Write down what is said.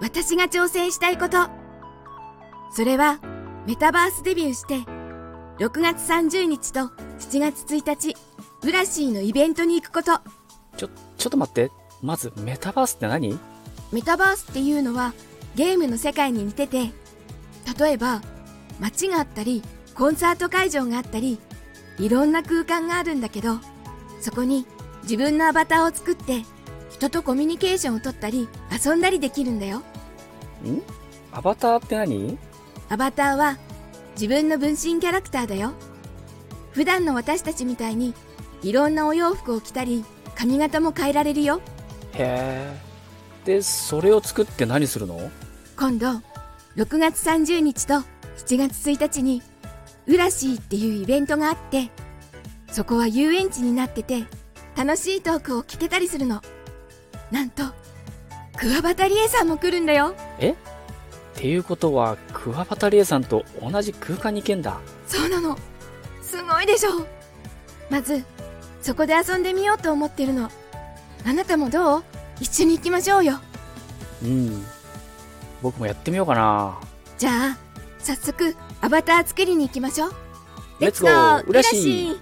私が挑戦したいこと。それは、メタバースデビューして、6月30日と7月1日、ウラシーのイベントに行くこと。ちょ、ちょっと待って。まず、メタバースって何？メタバースっていうのはゲームの世界に似てて、例えば街があったり、コンサート会場があったり、いろんな空間があるんだけど、そこに自分のアバターを作って、人とコミュニケーションを取ったり、遊んだりできるんだよ。ん？アバターって何？アバターは自分の分身キャラクターだよ。普段の私たちみたいにいろんなお洋服を着たり、髪型も変えられるよ。へえ。で、それを作って何するの？今度、6月30日と7月1日に、ウラシーっていうイベントがあって、そこは遊園地になってて、楽しいトークを聞けたりするの。なんと、クワバタリエさんも来るんだよ。え？っていうことは、クワバタリエさんと同じ空間に行けんだ。そうなの。すごいでしょ。まず、そこで遊んでみようと思ってるの。あなたもどう？一緒に行きましょうよ。うん。僕もやってみようかな。じゃあ、早速、アバター作りに行きましょう。レッツゴーウラシー